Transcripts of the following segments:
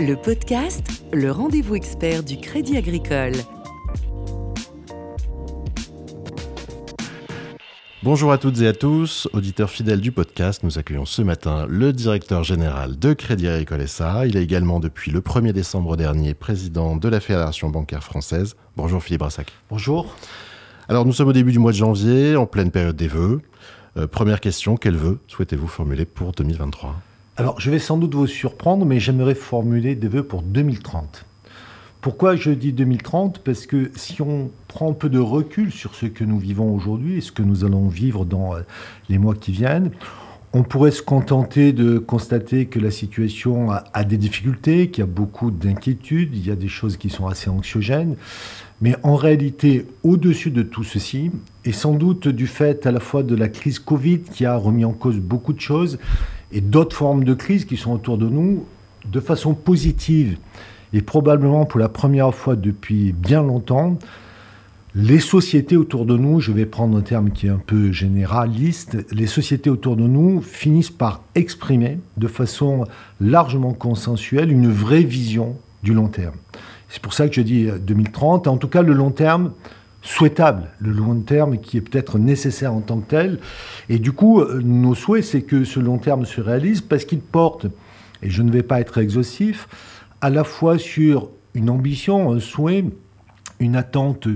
Le podcast, le rendez-vous expert du Crédit Agricole. Bonjour à toutes et à tous, auditeurs fidèles du podcast, nous accueillons ce matin le directeur général de Crédit Agricole SA. Il est également depuis le 1er décembre dernier président de la Fédération bancaire française. Bonjour Philippe Brassac. Bonjour. Alors nous sommes au début du mois de janvier, en pleine période des vœux. Euh, première question, quels vœux souhaitez-vous formuler pour 2023 Alors je vais sans doute vous surprendre, mais j'aimerais formuler des vœux pour 2030. Pourquoi je dis 2030 Parce que si on prend un peu de recul sur ce que nous vivons aujourd'hui et ce que nous allons vivre dans euh, les mois qui viennent, on pourrait se contenter de constater que la situation a, des difficultés, qu'il y a beaucoup d'inquiétudes, il y a des choses qui sont assez anxiogènes. Mais en réalité, au-dessus de tout ceci, et sans doute du fait à la fois de la crise Covid qui a remis en cause beaucoup de choses, et d'autres formes de crise qui sont autour de nous, de façon positive, et probablement pour la première fois depuis bien longtemps, les sociétés autour de nous, je vais prendre un terme qui est un peu généraliste, les sociétés autour de nous finissent par exprimer de façon largement consensuelle une vraie vision du long terme. C'est pour ça que je dis 2030, en tout cas le long terme souhaitable, le long terme qui est peut-être nécessaire en tant que tel. Et du coup, nos souhaits, c'est que ce long terme se réalise parce qu'il porte, et je ne vais pas être exhaustif, à la fois sur une ambition, un souhait, une attente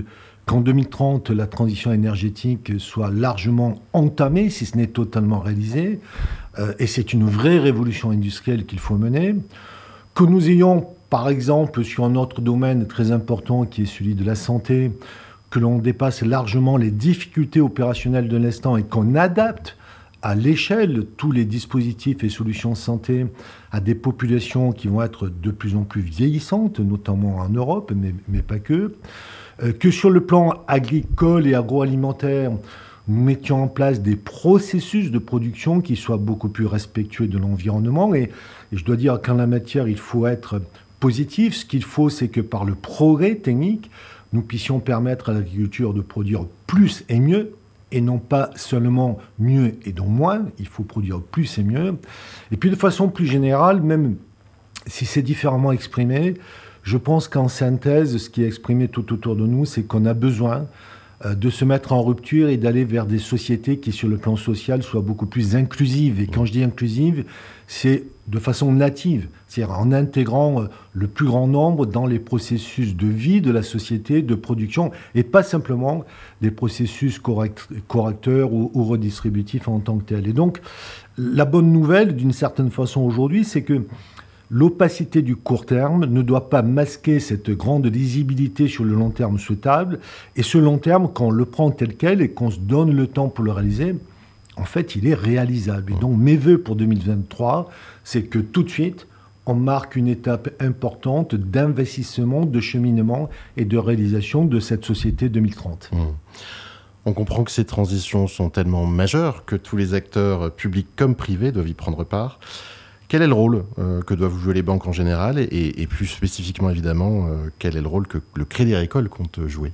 qu'en 2030, la transition énergétique soit largement entamée, si ce n'est totalement réalisée. Euh, et c'est une vraie révolution industrielle qu'il faut mener. Que nous ayons, par exemple, sur un autre domaine très important qui est celui de la santé, que l'on dépasse largement les difficultés opérationnelles de l'instant et qu'on adapte à l'échelle tous les dispositifs et solutions santé à des populations qui vont être de plus en plus vieillissantes, notamment en Europe, mais, mais pas que. Euh, que sur le plan agricole et agroalimentaire, nous mettions en place des processus de production qui soient beaucoup plus respectueux de l'environnement. Et, je dois dire qu'en la matière, il faut être positif. Ce qu'il faut, c'est que par le progrès technique, nous puissions permettre à l'agriculture de produire plus et mieux, et non pas seulement mieux et donc moins. Il faut produire plus et mieux. Et puis de façon plus générale, même si c'est différemment exprimé, je pense qu'en synthèse, ce qui est exprimé tout autour de nous, c'est qu'on a besoin euh, de se mettre en rupture et d'aller vers des sociétés qui, sur le plan social, soient beaucoup plus inclusives. Et quand je dis inclusive, c'est de façon native, c'est-à-dire en intégrant euh, le plus grand nombre dans les processus de vie de la société, de production, et pas simplement des processus correcteurs ou, ou redistributifs en tant que tels. Et donc, la bonne nouvelle, d'une certaine façon aujourd'hui, c'est que L'opacité du court terme ne doit pas masquer cette grande lisibilité sur le long terme souhaitable. Et ce long terme, quand on le prend tel quel et qu'on se donne le temps pour le réaliser, en fait, il est réalisable. Et donc, mes voeux pour 2023, c'est que tout de suite, on marque une étape importante d'investissement, de cheminement et de réalisation de cette société 2030. Mmh. On comprend que ces transitions sont tellement majeures que tous les acteurs publics comme privés doivent y prendre part. Quel est le rôle euh, que doivent jouer les banques en général? Et, plus spécifiquement évidemment, euh, quel est le rôle que le Crédit Agricole compte jouer?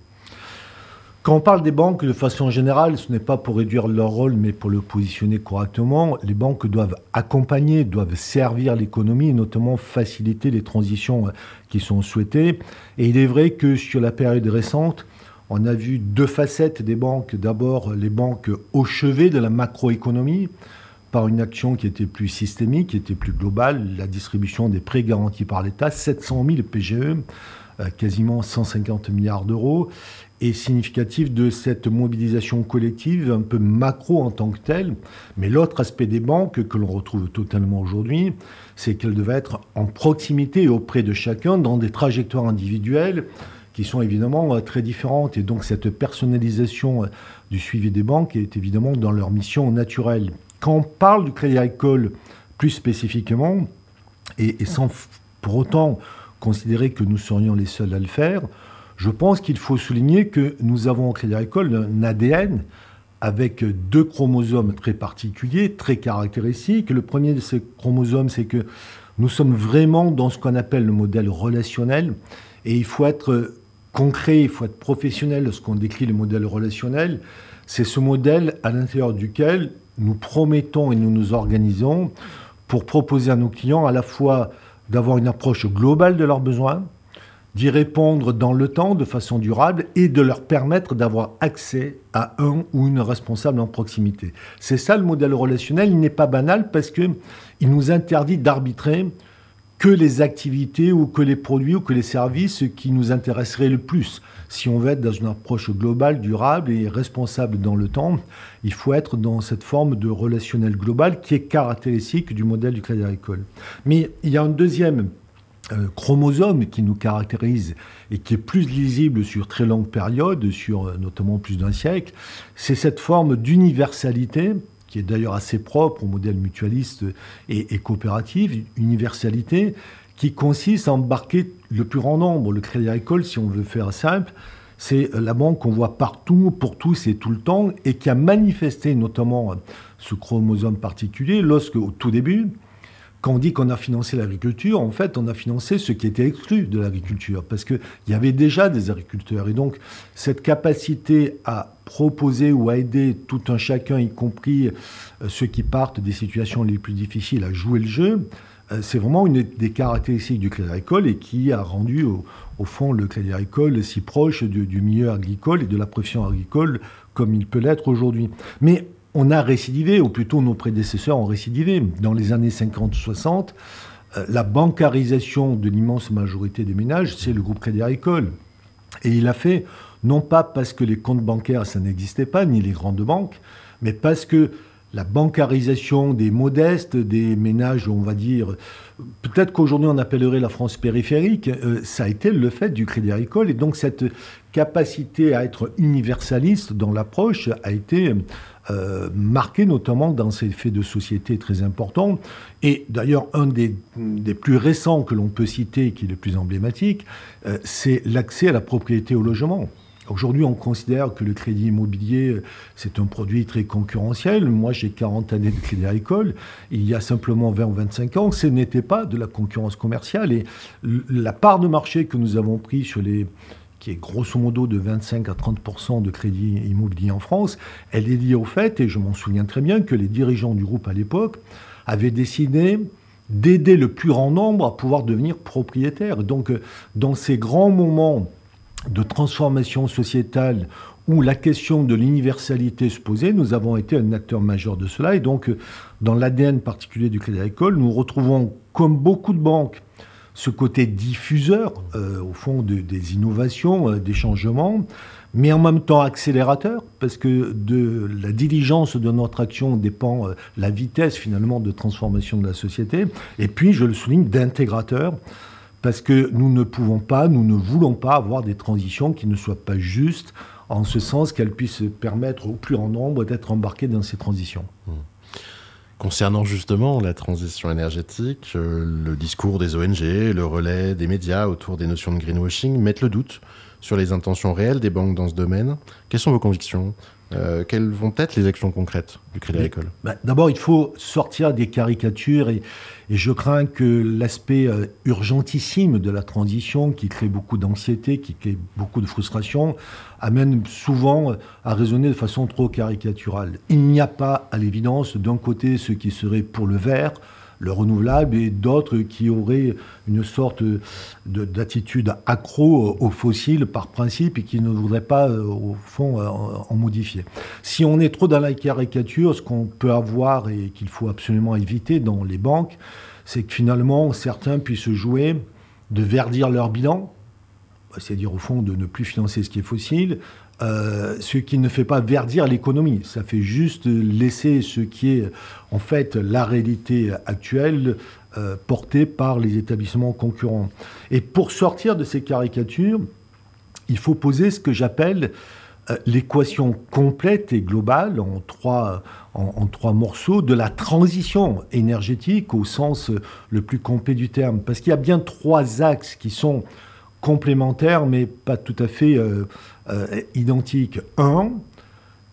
Quand on parle des banques de façon générale, ce n'est pas pour réduire leur rôle, mais pour le positionner correctement. Les banques doivent accompagner, doivent servir l'économie et notamment faciliter les transitions euh, qui sont souhaitées. Et il est vrai que sur la période récente, on a vu deux facettes des banques. D'abord, les banques au chevet de la macroéconomie, par une action qui était plus systémique, qui était plus globale, la distribution des prêts garantis par l'État, 700 000 PGE, quasiment 150 milliards d'euros, est significatif de cette mobilisation collective un peu macro en tant que telle. Mais l'autre aspect des banques que l'on retrouve totalement aujourd'hui, c'est qu'elles devaient être en proximité auprès de chacun dans des trajectoires individuelles qui sont évidemment euh, très différentes. Et donc cette personnalisation euh, du suivi des banques est évidemment dans leur mission naturelle. Quand on parle du Crédit Agricole plus spécifiquement, et, sans pour autant considérer que nous serions les seuls à le faire, je pense qu'il faut souligner que nous avons au Crédit Agricole un ADN avec deux chromosomes très particuliers, très caractéristiques. Le premier de ces chromosomes, c'est que nous sommes vraiment dans ce qu'on appelle le modèle relationnel. Et il faut être concret, il faut être professionnel lorsqu'on décrit le modèle relationnel. C'est ce modèle à l'intérieur duquel nous promettons et nous nous organisons pour proposer à nos clients à la fois d'avoir une approche globale de leurs besoins, d'y répondre dans le temps de façon durable et de leur permettre d'avoir accès à un ou une responsable en proximité. C'est ça le modèle relationnel. Il n'est pas banal parce qu'il nous interdit d'arbitrer que les activités ou que les produits ou que les services qui nous intéresseraient le plus. Si on veut être dans une approche globale, durable et responsable dans le temps, il faut être dans cette forme de relationnel global qui est caractéristique du modèle du Crédit Agricole. Mais il y a un deuxième chromosome qui nous caractérise et qui est plus lisible sur très longue période, sur euh, notamment plus d'un siècle, c'est cette forme d'universalité qui est d'ailleurs assez propre au modèle mutualiste et, et coopératif, universalité qui consiste à embarquer le plus grand nombre. Le Crédit Agricole, si on veut faire simple, c'est la banque qu'on voit partout, pour tous et tout le temps, et qui a manifesté notamment ce chromosome particulier lorsque, au tout début, quand on dit qu'on a financé l'agriculture, en fait, on a financé ce qui était exclu de l'agriculture, parce qu'il y avait déjà des agriculteurs. Et donc, cette capacité à proposer ou à aider tout un chacun, y compris euh, ceux qui partent des situations les plus difficiles, à jouer le jeu, euh, c'est vraiment une des caractéristiques du Crédit Agricole et qui a rendu, au, fond, le Crédit Agricole si proche du, du milieu agricole et de la profession agricole comme il peut l'être aujourd'hui. Mais on a récidivé, ou plutôt nos prédécesseurs ont récidivé. Dans les années 50-60, euh, la bancarisation de l'immense majorité des ménages, c'est le groupe Crédit Agricole. Et il a fait, non pas parce que les comptes bancaires, ça n'existait pas, ni les grandes banques, mais parce que la bancarisation des modestes, des ménages, on va dire, peut-être qu'aujourd'hui on appellerait la France périphérique, euh, ça a été le fait du Crédit Agricole. Et donc cette capacité à être universaliste dans l'approche a été euh, marquée notamment dans ces faits de société très importants. Et d'ailleurs, un des, plus récents que l'on peut citer, qui est le plus emblématique, euh, c'est l'accès à la propriété au logement. Aujourd'hui, on considère que le crédit immobilier, c'est un produit très concurrentiel. Moi, j'ai 40 années de crédit agricole. Il y a simplement 20 ou 25 ans, ce n'était pas de la concurrence commerciale. Et la part de marché que nous avons pris sur les qui est grosso modo de 25 à 30% de crédit immobilier en France, elle est liée au fait, et je m'en souviens très bien, que les dirigeants du groupe à l'époque avaient décidé d'aider le plus grand nombre à pouvoir devenir propriétaire. Donc, dans ces grands moments de transformation sociétale où la question de l'universalité se posait, nous avons été un acteur majeur de cela. Et donc, dans l'ADN particulier du Crédit Agricole, nous retrouvons, comme beaucoup de banques, ce côté diffuseur, euh, au fond, des innovations, euh, des changements, mais en même temps accélérateur, parce que de la diligence de notre action dépend euh, la vitesse finalement de transformation de la société, et puis, je le souligne, d'intégrateur parce que nous ne pouvons pas, nous ne voulons pas avoir des transitions qui ne soient pas justes, en ce sens qu'elles puissent permettre au plus grand nombre d'être embarqués dans ces transitions. Mmh. Concernant justement la transition énergétique, euh, le discours des ONG, le relais des médias autour des notions de greenwashing mettent le doute sur les intentions réelles des banques dans ce domaine. Quelles sont vos convictions euh, quelles vont être les actions concrètes du Crédit Agricole? bah, D'abord, il faut sortir des caricatures et, je crains que l'aspect euh, urgentissime de la transition, qui crée beaucoup d'anxiété, qui crée beaucoup de frustration, amène souvent à raisonner de façon trop caricaturale. Il n'y a pas, à l'évidence, d'un côté ce qui serait pour le vert, le renouvelable et d'autres qui auraient une sorte d'attitude accro aux fossiles par principe et qui ne voudraient pas, euh, au fond, euh, en modifier. Si on est trop dans la caricature, ce qu'on peut avoir et qu'il faut absolument éviter dans les banques, c'est que finalement, certains puissent jouer de verdir leur bilan, c'est-à-dire au fond de ne plus financer ce qui est fossile, euh, ce qui ne fait pas verdir l'économie. Ça fait juste laisser ce qui est en fait la réalité actuelle euh, portée par les établissements concurrents. Et pour sortir de ces caricatures, il faut poser ce que j'appelle euh, l'équation complète et globale en trois, en, trois morceaux de la transition énergétique au sens le plus complet du terme. Parce qu'il y a bien trois axes qui sont complémentaires mais pas tout à fait euh, identique. Un,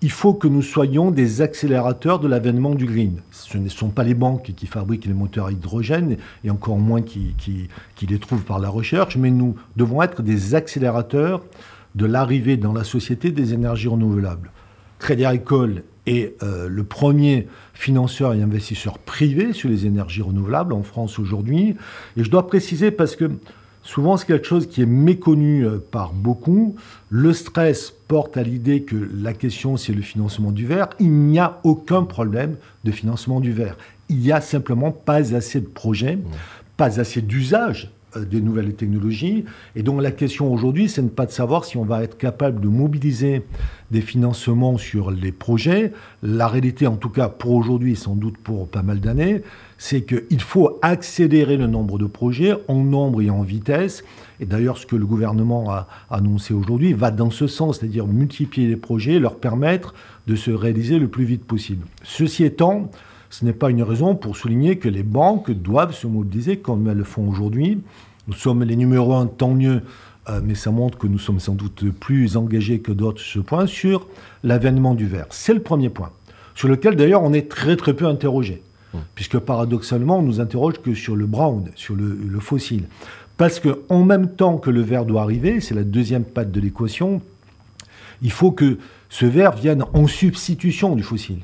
il faut que nous soyons des accélérateurs de l'avènement du green. Ce ne sont pas les banques qui fabriquent les moteurs à hydrogène, et encore moins qui, qui, les trouvent par la recherche, mais nous devons être des accélérateurs de l'arrivée dans la société des énergies renouvelables. Crédit Agricole est euh, le premier financeur et investisseur privé sur les énergies renouvelables en France aujourd'hui. Et je dois préciser parce que souvent c'est quelque chose qui est méconnu euh, par beaucoup. Le stress porte à l'idée que la question c'est le financement du verre. Il n'y a aucun problème de financement du verre. Il n'y a simplement pas assez de projets, pas assez d'usage euh, des nouvelles technologies. Et donc la question aujourd'hui, c'est pas de savoir si on va être capable de mobiliser des financements sur les projets. La réalité, en tout cas pour aujourd'hui et sans doute pour pas mal d'années, c'est qu'il faut accélérer le nombre de projets en nombre et en vitesse. Et d'ailleurs, ce que le gouvernement a annoncé aujourd'hui va dans ce sens, c'est-à-dire multiplier les projets, leur permettre de se réaliser le plus vite possible. Ceci étant, ce n'est pas une raison pour souligner que les banques doivent se mobiliser comme elles le font aujourd'hui. Nous sommes les numéros un, tant mieux, euh, mais ça montre que nous sommes sans doute plus engagés que d'autres sur ce point, sur l'avènement du verre. C'est le premier point, sur lequel d'ailleurs on est très très peu interrogé, mmh. puisque paradoxalement on nous interroge que sur le brown, sur le, le fossile. Parce qu'en même temps que le verre doit arriver, c'est la deuxième patte de l'équation, il faut que ce verre vienne en substitution du fossile.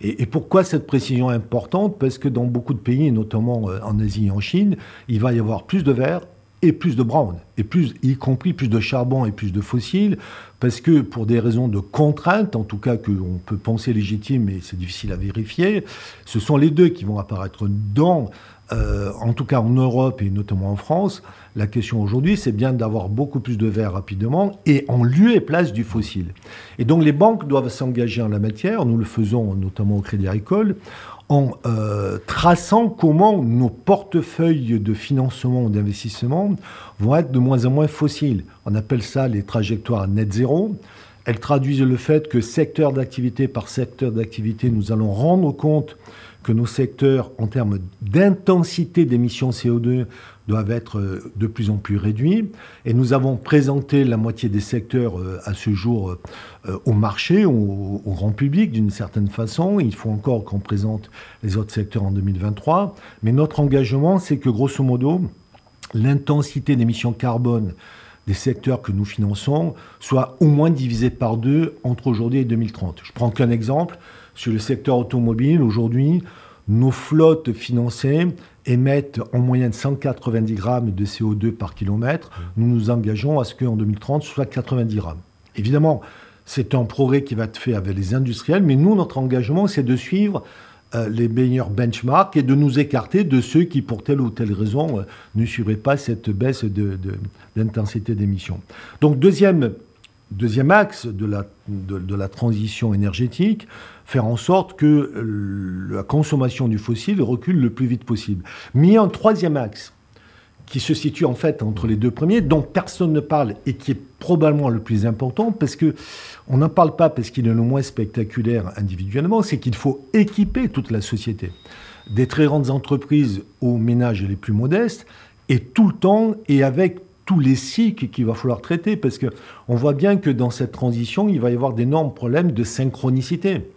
Et, pourquoi cette précision importante? Parce que dans beaucoup de pays, notamment euh, en Asie et en Chine, il va y avoir plus de verre et plus de brown, et plus, y compris plus de charbon et plus de fossiles, parce que pour des raisons de contrainte, en tout cas qu'on peut penser légitimes, mais c'est difficile à vérifier, ce sont les deux qui vont apparaître dans euh, en tout cas en Europe et notamment en France, la question aujourd'hui, c'est bien d'avoir beaucoup plus de verre rapidement et en lieu et place du fossile. Et donc les banques doivent s'engager en la matière, nous le faisons notamment au Crédit Agricole, en euh, traçant comment nos portefeuilles de financement ou d'investissement vont être de moins en moins fossiles. On appelle ça les trajectoires net zéro. Elles traduisent le fait que secteur d'activité par secteur d'activité, nous allons rendre compte que nos secteurs, en termes d'intensité d'émissions CO2, doivent être euh, de plus en plus réduits. Et nous avons présenté la moitié des secteurs euh, à ce jour euh, au marché, au, grand public d'une certaine façon. Il faut encore qu'on présente les autres secteurs en 2023. Mais notre engagement, c'est que grosso modo, l'intensité d'émissions carbone des secteurs que nous finançons soit au moins divisée par deux entre aujourd'hui et 2030. Je prends qu'un exemple. Sur le secteur automobile, aujourd'hui, nos flottes financées émettent en moyenne 190 grammes de CO2 par kilomètre. Nous nous engageons à ce qu'en 2030, ce soit 90 grammes. Évidemment, c'est un progrès qui va être fait avec les industriels, mais nous, notre engagement, c'est de suivre euh, les meilleurs benchmarks et de nous écarter de ceux qui, pour telle ou telle raison, euh, ne suivraient pas cette baisse d'intensité de, d'émission. Donc, deuxième Deuxième axe de la, transition énergétique, faire en sorte que la consommation du fossile recule le plus vite possible. Mais il y a un troisième axe qui se situe en fait entre les deux premiers, dont personne ne parle et qui est probablement le plus important, parce que on n'en parle pas parce qu'il est le moins spectaculaire individuellement, c'est qu'il faut équiper toute la société, des très grandes entreprises aux ménages les plus modestes, et tout le temps et avec tous les cycles qu'il va falloir traiter, parce qu'on voit bien que dans cette transition, il va y avoir d'énormes problèmes de synchronicité,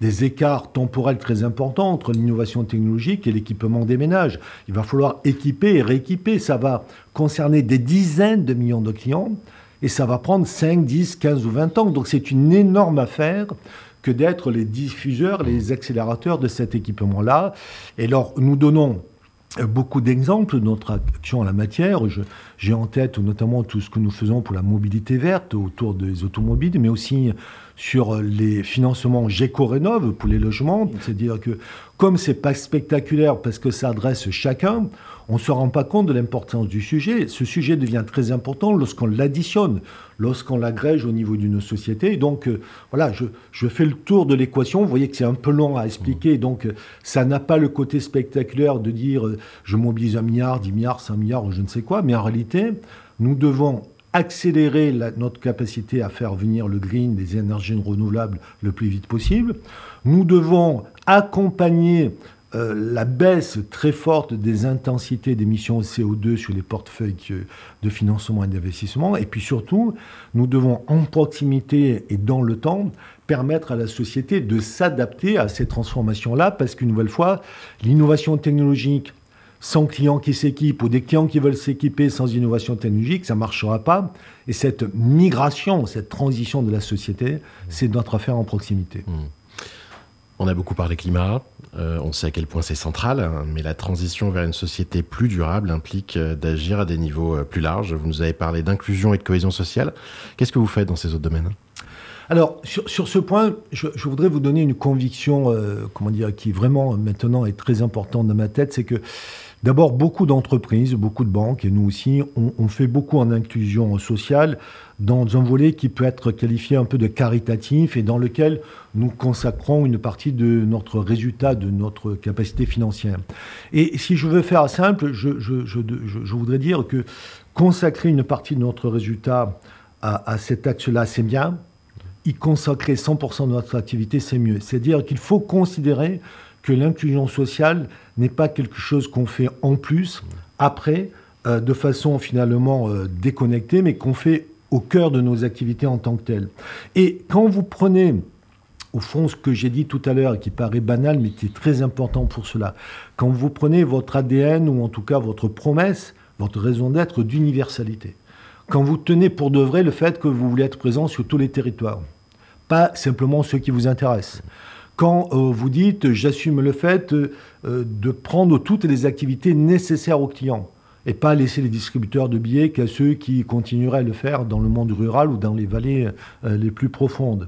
des écarts temporels très importants entre l'innovation technologique et l'équipement des ménages. Il va falloir équiper et rééquiper. Ça va concerner des dizaines de millions de clients et ça va prendre 5, 10, 15 ou 20 ans. Donc c'est une énorme affaire que d'être les diffuseurs, les accélérateurs de cet équipement-là. Et alors, nous donnons beaucoup d'exemples de notre action en la matière. J'ai en tête notamment tout ce que nous faisons pour la mobilité verte autour des automobiles, mais aussi sur les financements GECO-Rénov pour les logements. C'est-à-dire que comme c'est pas spectaculaire parce que ça adresse chacun, on ne se rend pas compte de l'importance du sujet. Ce sujet devient très important lorsqu'on l'additionne, lorsqu'on l'agrège au niveau d'une société. donc, euh, voilà, je, fais le tour de l'équation. Vous voyez que c'est un peu long à expliquer. Donc, euh, ça n'a pas le côté spectaculaire de dire euh, je mobilise un milliard, dix milliards, cinq milliards ou je ne sais quoi. Mais en réalité, nous devons accélérer notre capacité à faire venir le green, des énergies renouvelables, le plus vite possible. Nous devons accompagner euh, la baisse très forte des intensités d'émissions CO2 sur les portefeuilles de financement et d'investissement. Et puis surtout, nous devons en proximité et dans le temps permettre à la société de s'adapter à ces transformations-là, parce qu'une nouvelle fois, l'innovation technologique sans clients qui s'équipent ou des clients qui veulent s'équiper sans innovation technologique, ça ne marchera pas. Et cette migration, cette transition de la société, c'est notre affaire en proximité. Mmh. On a beaucoup parlé climat, euh, on sait à quel point c'est central, hein, mais la transition vers une société plus durable implique euh, d'agir à des niveaux euh, plus larges. Vous nous avez parlé d'inclusion et de cohésion sociale. Qu'est-ce que vous faites dans ces autres domaines? Alors, sur, ce point, je, voudrais vous donner une conviction, comment dire, qui vraiment maintenant est très importante dans ma tête, c'est que D'abord, beaucoup d'entreprises, beaucoup de banques, et nous aussi, on, fait beaucoup en inclusion sociale dans un volet qui peut être qualifié un peu de caritatif et dans lequel nous consacrons une partie de notre résultat, de notre capacité financière. Et si je veux faire simple, je, voudrais dire que consacrer une partie de notre résultat à, à cet axe-là, c'est bien. Y consacrer 100% de notre activité, c'est mieux. C'est-à-dire qu'il faut considérer que l'inclusion sociale n'est pas quelque chose qu'on fait en plus, après, euh, de façon finalement euh, déconnectée, mais qu'on fait au cœur de nos activités en tant que telles. Et quand vous prenez, au fond, ce que j'ai dit tout à l'heure, et qui paraît banal, mais qui est très important pour cela, quand vous prenez votre ADN, ou en tout cas votre promesse, votre raison d'être d'universalité, quand vous tenez pour de vrai le fait que vous voulez être présent sur tous les territoires, pas simplement ceux qui vous intéressent, quand euh, vous dites j'assume le fait euh, de prendre toutes les activités nécessaires aux clients et pas laisser les distributeurs de billets qu'à ceux qui continueraient à le faire dans le monde rural ou dans les vallées euh, les plus profondes.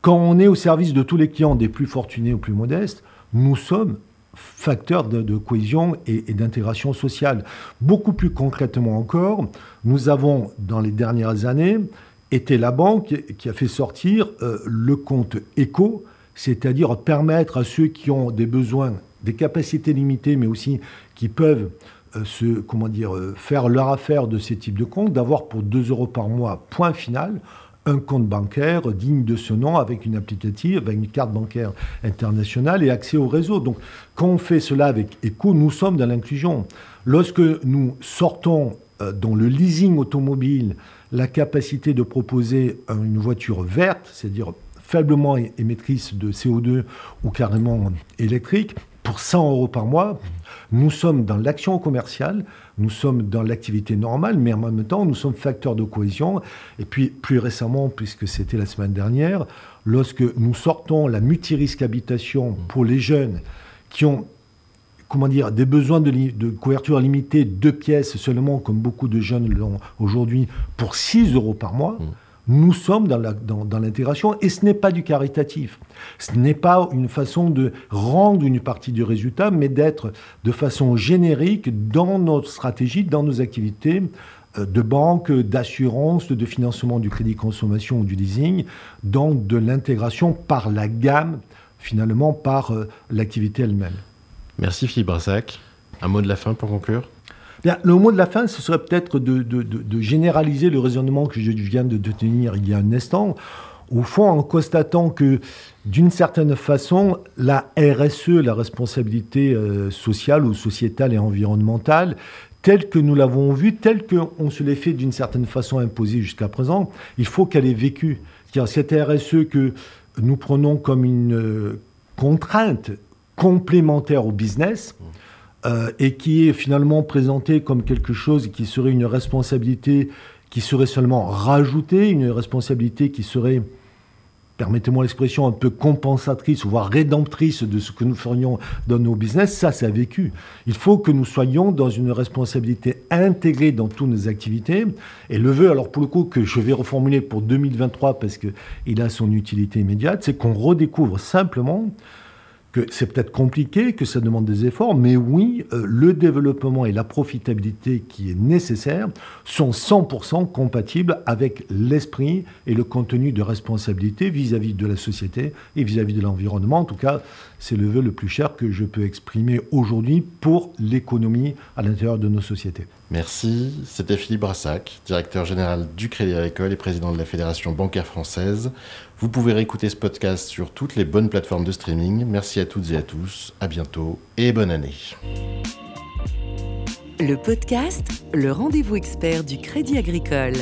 Quand on est au service de tous les clients, des plus fortunés aux plus modestes, nous sommes facteurs de, cohésion et, d'intégration sociale. Beaucoup plus concrètement encore, nous avons dans les dernières années été la banque qui a fait sortir le compte éco c'est-à-dire permettre à ceux qui ont des besoins, des capacités limitées, mais aussi qui peuvent euh, se, euh, faire leur affaire de ces types de comptes, d'avoir pour 2 euros par mois, point final, un compte bancaire digne de ce nom avec une applicative, avec une carte bancaire internationale et accès au réseau. Donc quand on fait cela avec ECO, nous sommes dans l'inclusion. Lorsque nous sortons euh, dans le leasing automobile la capacité de proposer une voiture verte, c'est-à-dire faiblement émettrice de CO2 ou carrément électrique, pour 100 euros par mois, nous sommes dans l'action commerciale, nous sommes dans l'activité normale, mais en même temps, nous sommes facteurs de cohésion. Et puis, plus récemment, puisque c'était la semaine dernière, lorsque nous sortons la multirisque habitation pour les jeunes qui ont comment dire, des besoins de, de, couverture limitée, deux pièces seulement, comme beaucoup de jeunes l'ont aujourd'hui, pour 6 euros par mois. Mmh. Nous sommes dans l'intégration et ce n'est pas du caritatif. Ce n'est pas une façon de rendre une partie du résultat, mais d'être de façon générique dans notre stratégie, dans nos activités euh, de banque, d'assurance, de financement du crédit consommation ou du leasing, dans de l'intégration par la gamme, finalement par euh, l'activité elle-même. Merci Philippe Brassac. Un mot de la fin pour conclure? Le mot de la fin, ce serait peut-être de, généraliser le raisonnement que je viens de, tenir il y a un instant. Au fond, en constatant que, d'une certaine façon, la RSE, la responsabilité euh, sociale ou sociétale et environnementale, telle que nous l'avons vue, telle qu'on se l'est fait d'une certaine façon imposer jusqu'à présent, il faut qu'elle ait vécu. Cette RSE que nous prenons comme une euh, contrainte complémentaire au business, euh, et qui est finalement présenté comme quelque chose qui serait une responsabilité qui serait seulement rajoutée, une responsabilité qui serait, permettez-moi l'expression, un peu compensatrice, voire rédemptrice de ce que nous ferions dans nos business, ça, a vécu. Il faut que nous soyons dans une responsabilité intégrée dans toutes nos activités. Et le vœu, alors pour le coup, que je vais reformuler pour 2023 parce qu'il a son utilité immédiate, c'est qu'on redécouvre simplement c'est peut-être compliqué, que ça demande des efforts, mais oui, euh, le développement et la profitabilité qui est nécessaire sont 100% compatibles avec l'esprit et le contenu de responsabilité vis-à-vis de la société et vis-à-vis de l'environnement. En tout cas, c'est le vœu le plus cher que je peux exprimer aujourd'hui pour l'économie à l'intérieur de nos sociétés. Merci. C'était Philippe Brassac, directeur général du Crédit Agricole et président de la Fédération bancaire française. Vous pouvez réécouter ce podcast sur toutes les bonnes plateformes de streaming. Merci à toutes et à tous. À bientôt et bonne année. Le podcast, le rendez-vous expert du Crédit Agricole.